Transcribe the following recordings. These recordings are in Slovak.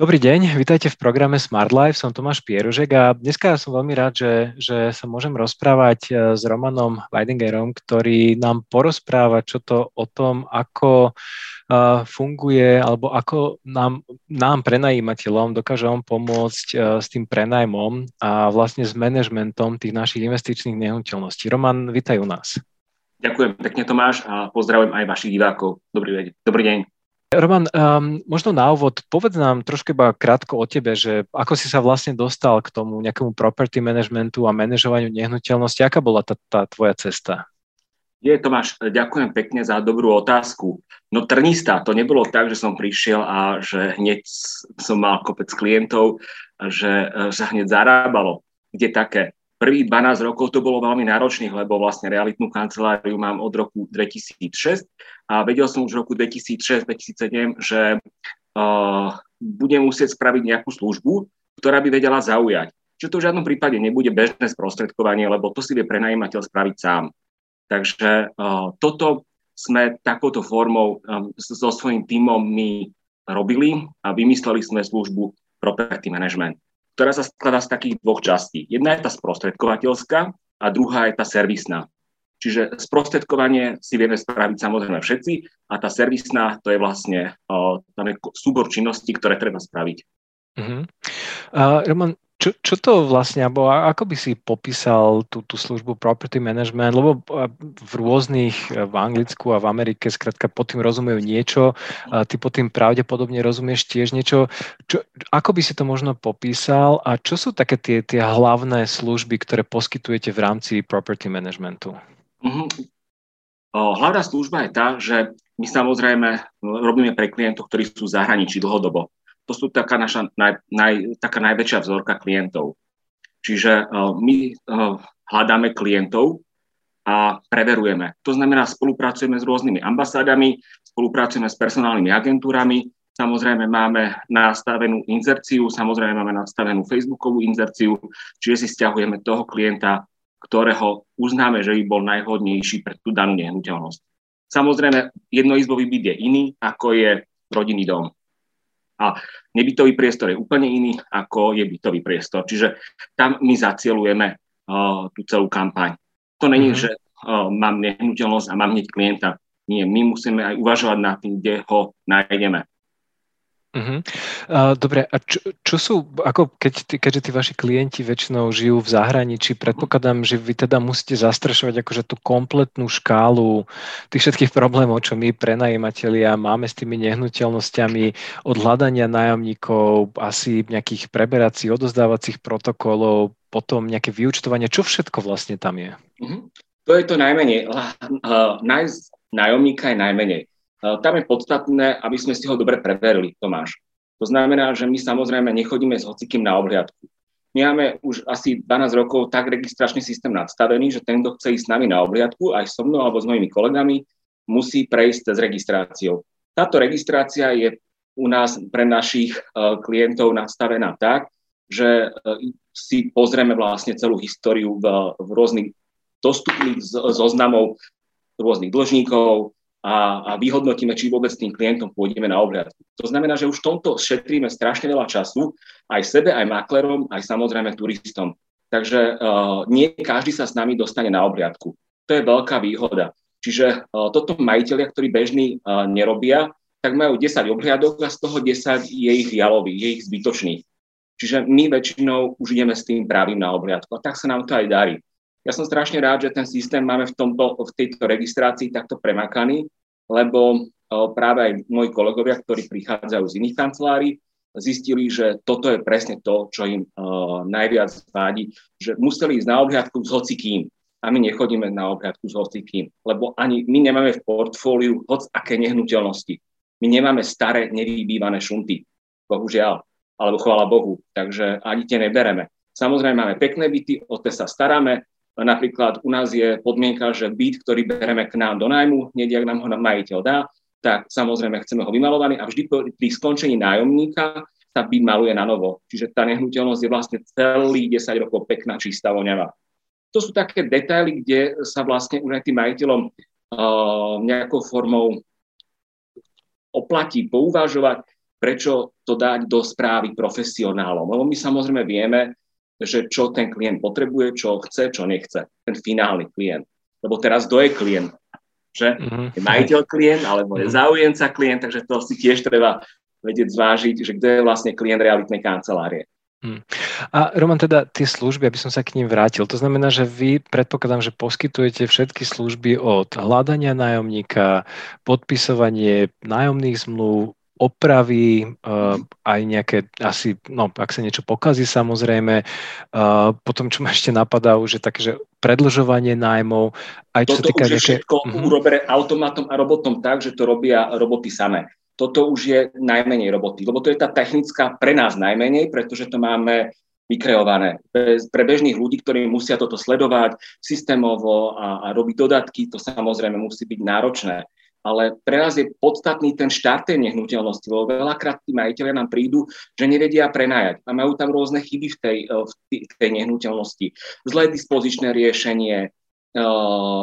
Dobrý deň, vítajte v programe Smart Life, som Tomáš Pieružek a dneska som veľmi rád, že, že sa môžem rozprávať e, s Romanom Weidengerom, ktorý nám porozpráva čo to o tom, ako uh, funguje alebo ako nám, nám prenajímateľom dokáže on pomôcť uh, s tým prenajmom a vlastne s manažmentom tých našich investičných nehnuteľností. Roman, vítaj u nás. Ďakujem pekne Tomáš a pozdravujem aj vašich divákov. Dobrý, dobrý deň. Roman, um, možno na úvod, povedz nám trošku iba krátko o tebe, že ako si sa vlastne dostal k tomu nejakému property managementu a manažovaniu nehnuteľnosti, aká bola tá, tá tvoja cesta? Je, Tomáš, ďakujem pekne za dobrú otázku. No trnistá, to nebolo tak, že som prišiel a že hneď som mal kopec klientov, že sa hneď zarábalo. Kde také? Prvých 12 rokov to bolo veľmi náročných, lebo vlastne realitnú kanceláriu mám od roku 2006 a vedel som už v roku 2006-2007, že uh, budem musieť spraviť nejakú službu, ktorá by vedela zaujať. Čo to v žiadnom prípade nebude bežné sprostredkovanie, lebo to si vie prenajímateľ spraviť sám. Takže uh, toto sme takouto formou um, so svojím tímom my robili a vymysleli sme službu Property Management ktorá sa skladá z takých dvoch častí. Jedna je tá sprostredkovateľská a druhá je tá servisná. Čiže sprostredkovanie si vieme spraviť samozrejme všetci a tá servisná to je vlastne uh, súbor činností, ktoré treba spraviť. Uh-huh. Uh, Roman, čo, čo to vlastne, alebo ako by si popísal tú, tú službu property management, lebo v rôznych, v Anglicku a v Amerike skrátka pod tým rozumejú niečo, ty pod tým pravdepodobne rozumieš tiež niečo. Čo, ako by si to možno popísal a čo sú také tie, tie hlavné služby, ktoré poskytujete v rámci property managementu? O, hlavná služba je tá, že my samozrejme robíme pre klientov, ktorí sú v zahraničí dlhodobo to sú taká naša naj, naj, taká najväčšia vzorka klientov. Čiže uh, my uh, hľadáme klientov a preverujeme. To znamená, spolupracujeme s rôznymi ambasádami, spolupracujeme s personálnymi agentúrami, samozrejme máme nastavenú inzerciu, samozrejme máme nastavenú Facebookovú inzerciu, čiže si stiahujeme toho klienta, ktorého uznáme, že by bol najhodnejší pre tú danú nehnuteľnosť. Samozrejme, jednoizbový byt je iný, ako je rodinný dom. A nebytový priestor je úplne iný, ako je bytový priestor. Čiže tam my zacielujeme uh, tú celú kampaň. To není, mm-hmm. že uh, mám nehnuteľnosť a mám hneď klienta. Nie, my musíme aj uvažovať nad tým, kde ho nájdeme. Uh-huh. Uh, dobre, a čo, čo sú, ako keď, keďže tí vaši klienti väčšinou žijú v zahraničí, predpokladám, že vy teda musíte zastrešovať akože tú kompletnú škálu tých všetkých problémov, čo my prenajímatelia máme s tými nehnuteľnosťami, od hľadania nájomníkov, asi nejakých preberacích, odozdávacích protokolov, potom nejaké vyučtovanie, čo všetko vlastne tam je? Uh-huh. To je to najmenej. Uh, nájsť nájomníka je najmenej. Eh, tam je podstatné, aby sme si ho dobre preverili, Tomáš. To znamená, že my samozrejme nechodíme s hocikým na obhliadku. My máme už asi 12 rokov tak registračný systém nadstavený, že ten, kto chce ísť s nami na obhliadku, aj so mnou alebo s mojimi kolegami, musí prejsť cez registráciou. Táto registrácia je u nás pre našich uh, klientov nastavená tak, že uh, si pozrieme vlastne celú históriu v, v rôznych dostupných zoznamov rôznych dlžníkov, a, a vyhodnotíme, či vôbec tým klientom pôjdeme na obhľadku. To znamená, že už v tomto šetríme strašne veľa času, aj sebe, aj maklerom, aj samozrejme turistom. Takže uh, nie každý sa s nami dostane na obhľadku. To je veľká výhoda. Čiže uh, toto majiteľia, ktorí bežní uh, nerobia, tak majú 10 obhliadok a z toho 10 je ich jalových, je ich zbytočných. Čiže my väčšinou už ideme s tým právým na obhliadku a tak sa nám to aj darí. Ja som strašne rád, že ten systém máme v, tomto, v tejto registrácii takto premakaný, lebo práve aj moji kolegovia, ktorí prichádzajú z iných kancelárií, zistili, že toto je presne to, čo im uh, najviac vádi, že museli ísť na obhľadku s hocikým. A my nechodíme na obhľadku s hocikým, lebo ani my nemáme v portfóliu hoc aké nehnuteľnosti. My nemáme staré, nevybývané šunty, bohužiaľ, alebo chvála Bohu, takže ani tie nebereme. Samozrejme máme pekné byty, o tie sa staráme, Napríklad u nás je podmienka, že byt, ktorý bereme k nám do nájmu, hneď ak nám ho majiteľ dá, tak samozrejme chceme ho vymalovaný a vždy pri skončení nájomníka sa byt maluje na novo. Čiže tá nehnuteľnosť je vlastne celých 10 rokov pekná, čistá, voňavá. To sú také detaily, kde sa vlastne už aj tým majiteľom uh, nejakou formou oplatí pouvažovať, prečo to dať do správy profesionálom? Lebo my samozrejme vieme, že čo ten klient potrebuje, čo chce, čo nechce. Ten finálny klient. Lebo teraz kto je klient? Že? Mm-hmm. Je majiteľ klient, alebo je mhm. záujemca klient, takže to si tiež treba vedieť zvážiť, že kto je vlastne klient realitnej kancelárie. Hmm. A Roman, teda tie služby, aby som sa k ním vrátil, to znamená, že vy predpokladám, že poskytujete všetky služby od hľadania nájomníka, podpisovanie nájomných zmluv, opravy, uh, aj nejaké asi, no ak sa niečo pokazí samozrejme, uh, potom čo ma ešte napadá už je také, že predlžovanie nájmov, aj čo Toto sa týka už je nejaké... všetko uh-huh. urobené automatom a robotom tak, že to robia roboty samé toto už je najmenej roboty, lebo to je tá technická pre nás najmenej, pretože to máme vykreované. Pre bežných ľudí, ktorí musia toto sledovať systémovo a, a robiť dodatky, to samozrejme musí byť náročné. Ale pre nás je podstatný ten štart tej nehnuteľnosti, lebo veľakrát tí majiteľia nám prídu, že nevedia prenajať a majú tam rôzne chyby v tej, v tej nehnuteľnosti. Zlé dispozičné riešenie,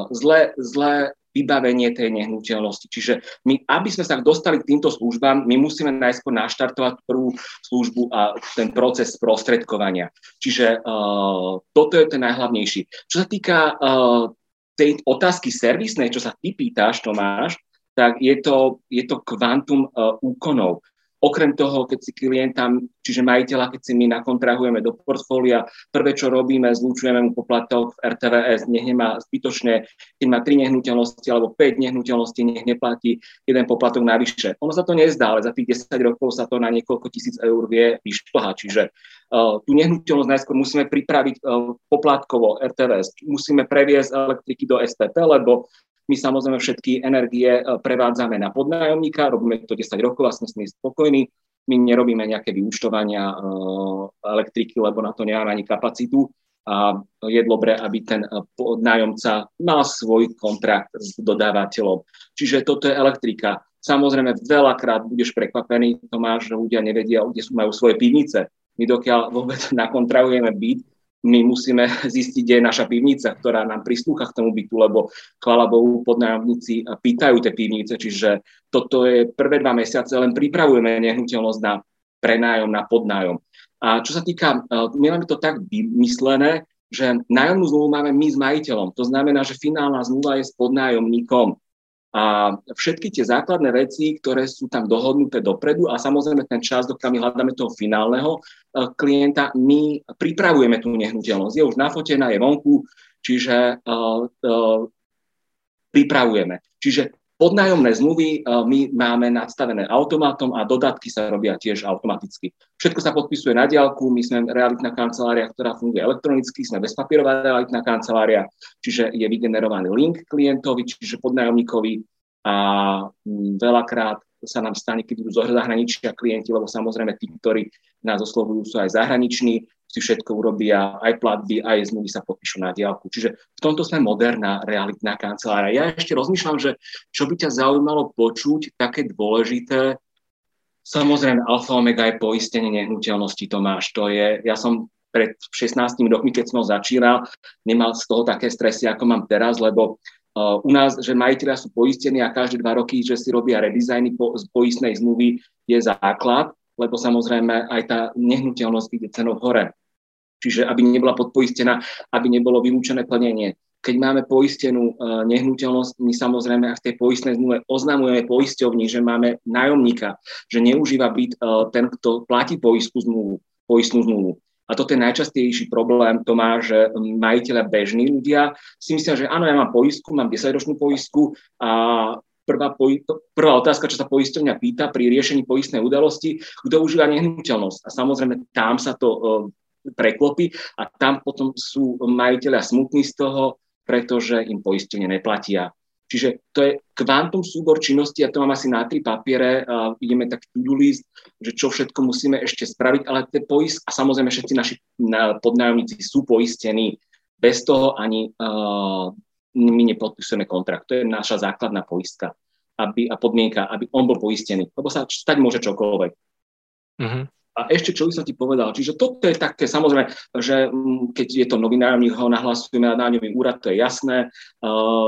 zlé, zlé vybavenie tej nehnuteľnosti. Čiže my, aby sme sa dostali k týmto službám, my musíme najskôr naštartovať prvú službu a ten proces sprostredkovania. Čiže uh, toto je ten najhlavnejší. Čo sa týka uh, tej otázky servisnej, čo sa ty pýtaš, Tomáš, tak je to, je to kvantum uh, úkonov. Okrem toho, keď si klientam, čiže majiteľa, keď si my nakontrahujeme do portfólia, prvé, čo robíme, zlúčujeme mu poplatok v RTVS, nech nemá zbytočne, keď má tri nehnuteľnosti alebo 5 nehnuteľností, nech neplatí jeden poplatok navyše. Ono sa to nezdá, ale za tých 10 rokov sa to na niekoľko tisíc eur vie vyšplhať. Čiže uh, tú nehnuteľnosť najskôr musíme pripraviť uh, poplatkovo RTVS, musíme previesť elektriky do SPP, lebo my samozrejme všetky energie e, prevádzame na podnájomníka, robíme to 10 rokov a sme s nimi spokojní. My nerobíme nejaké vyúčtovania e, elektriky, lebo na to nemáme ani kapacitu a je dobré, aby ten e, nájomca mal svoj kontrakt s dodávateľom. Čiže toto je elektrika. Samozrejme, veľakrát budeš prekvapený, Tomáš, že ľudia nevedia, kde sú majú svoje pivnice. My dokiaľ vôbec nakontrahujeme byt, my musíme zistiť, kde je naša pivnica, ktorá nám prislúcha k tomu bytu, lebo chvála Bohu, podnájomníci pýtajú tie pivnice, čiže toto je prvé dva mesiace, len pripravujeme nehnuteľnosť na prenájom, na podnájom. A čo sa týka, e, my máme to tak vymyslené, že nájomnú zmluvu máme my s majiteľom. To znamená, že finálna zmluva je s podnájomníkom. A všetky tie základné veci, ktoré sú tam dohodnuté dopredu a samozrejme ten čas, dokiaľ my hľadáme toho finálneho eh, klienta, my pripravujeme tú nehnuteľnosť. Je už nafotená, je vonku, čiže uh, uh, pripravujeme. Čiže podnájomné zmluvy uh, my máme nastavené automatom a dodatky sa robia tiež automaticky. Všetko sa podpisuje na diálku, my sme realitná kancelária, ktorá funguje elektronicky, sme bezpapierová realitná kancelária, čiže je vygenerovaný link klientovi, čiže podnájomníkovi a mm, veľakrát sa nám stane, keď budú zo zahraničia klienti, lebo samozrejme tí, ktorí nás oslovujú, sú aj zahraniční, si všetko urobia, aj platby, aj zmluvy sa podpíšu na diálku. Čiže v tomto sme moderná realitná kancelária. Ja ešte rozmýšľam, že čo by ťa zaujímalo počuť, také dôležité, Samozrejme, alfa omega je poistenie nehnuteľnosti, Tomáš. To je, ja som pred 16 rokmi, keď som začínal, nemal z toho také stresy, ako mám teraz, lebo uh, u nás, že majiteľia sú poistení a každé dva roky, že si robia redizajny po, z poistnej zmluvy, je základ, lebo samozrejme aj tá nehnuteľnosť ide cenou hore. Čiže aby nebola podpoistená, aby nebolo vylúčené plnenie keď máme poistenú uh, nehnuteľnosť, my samozrejme aj v tej poistnej zmluve oznamujeme poisťovni, že máme nájomníka, že neužíva byt uh, ten, kto platí poistnú zmluvu, poistnú zmluvu. A toto je najčastejší problém, to má, že majiteľa bežní ľudia si myslia, že áno, ja mám poistku, mám 10-ročnú poistku a prvá, prvá otázka, čo sa poisťovňa pýta pri riešení poistnej udalosti, kto užíva nehnuteľnosť. A samozrejme tam sa to preklopí a tam potom sú majiteľia smutní z toho, pretože im poistenie neplatia. Čiže to je kvantum súbor činnosti, ja to mám asi na tri papiere, uh, ideme taký to-do list, že čo všetko musíme ešte spraviť, ale tie poist, a samozrejme všetci naši podnájomníci sú poistení, bez toho ani uh, my nepodpisujeme kontrakt. To je naša základná poistka aby, a podmienka, aby on bol poistený, lebo sa stať môže čokoľvek. Uh-huh. A ešte, čo by som ti povedal, čiže toto je také, samozrejme, že mm, keď je to nový nájomník, ho nahlasujeme na nájomný úrad, to je jasné,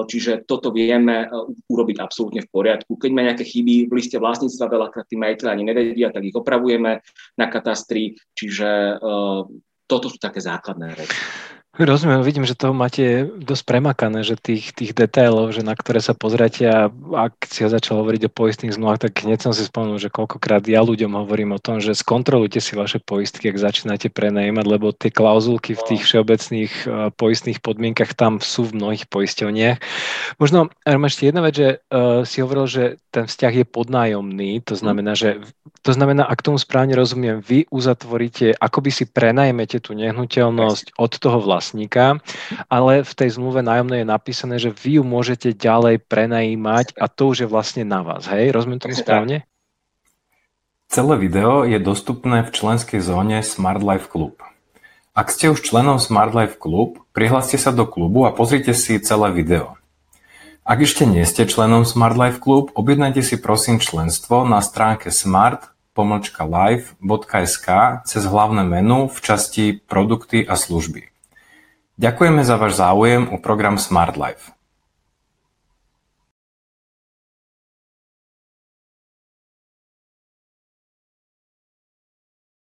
čiže toto vieme urobiť absolútne v poriadku. Keď má nejaké chyby v liste vlastníctva, veľakrát tí majiteľi ani nevedia, tak ich opravujeme na katastri, čiže toto sú také základné veci. Rozumiem, vidím, že toho máte dosť premakané, že tých, tých detailov, že na ktoré sa pozriete a ak si ho začal hovoriť o poistných zmluvách, tak hneď som si spomenul, že koľkokrát ja ľuďom hovorím o tom, že skontrolujte si vaše poistky, ak začínate prenajímať, lebo tie klauzulky v tých všeobecných uh, poistných podmienkach tam sú v mnohých poisťovniach. Možno, ešte jedna vec, že uh, si hovoril, že ten vzťah je podnájomný, to znamená, že to znamená, ak tomu správne rozumiem, vy uzatvoríte, akoby si prenajmete tú nehnuteľnosť od toho vlastníka, ale v tej zmluve nájomnej je napísané, že vy ju môžete ďalej prenajímať a to už je vlastne na vás, hej? Rozumiem tomu správne? Celé video je dostupné v členskej zóne Smart Life Club. Ak ste už členom Smart Life Club, prihláste sa do klubu a pozrite si celé video. Ak ešte nie ste členom Smart Life Club, objednajte si prosím členstvo na stránke smart-life.sk cez hlavné menu v časti Produkty a služby. Ďakujeme za váš záujem o program Smart Life.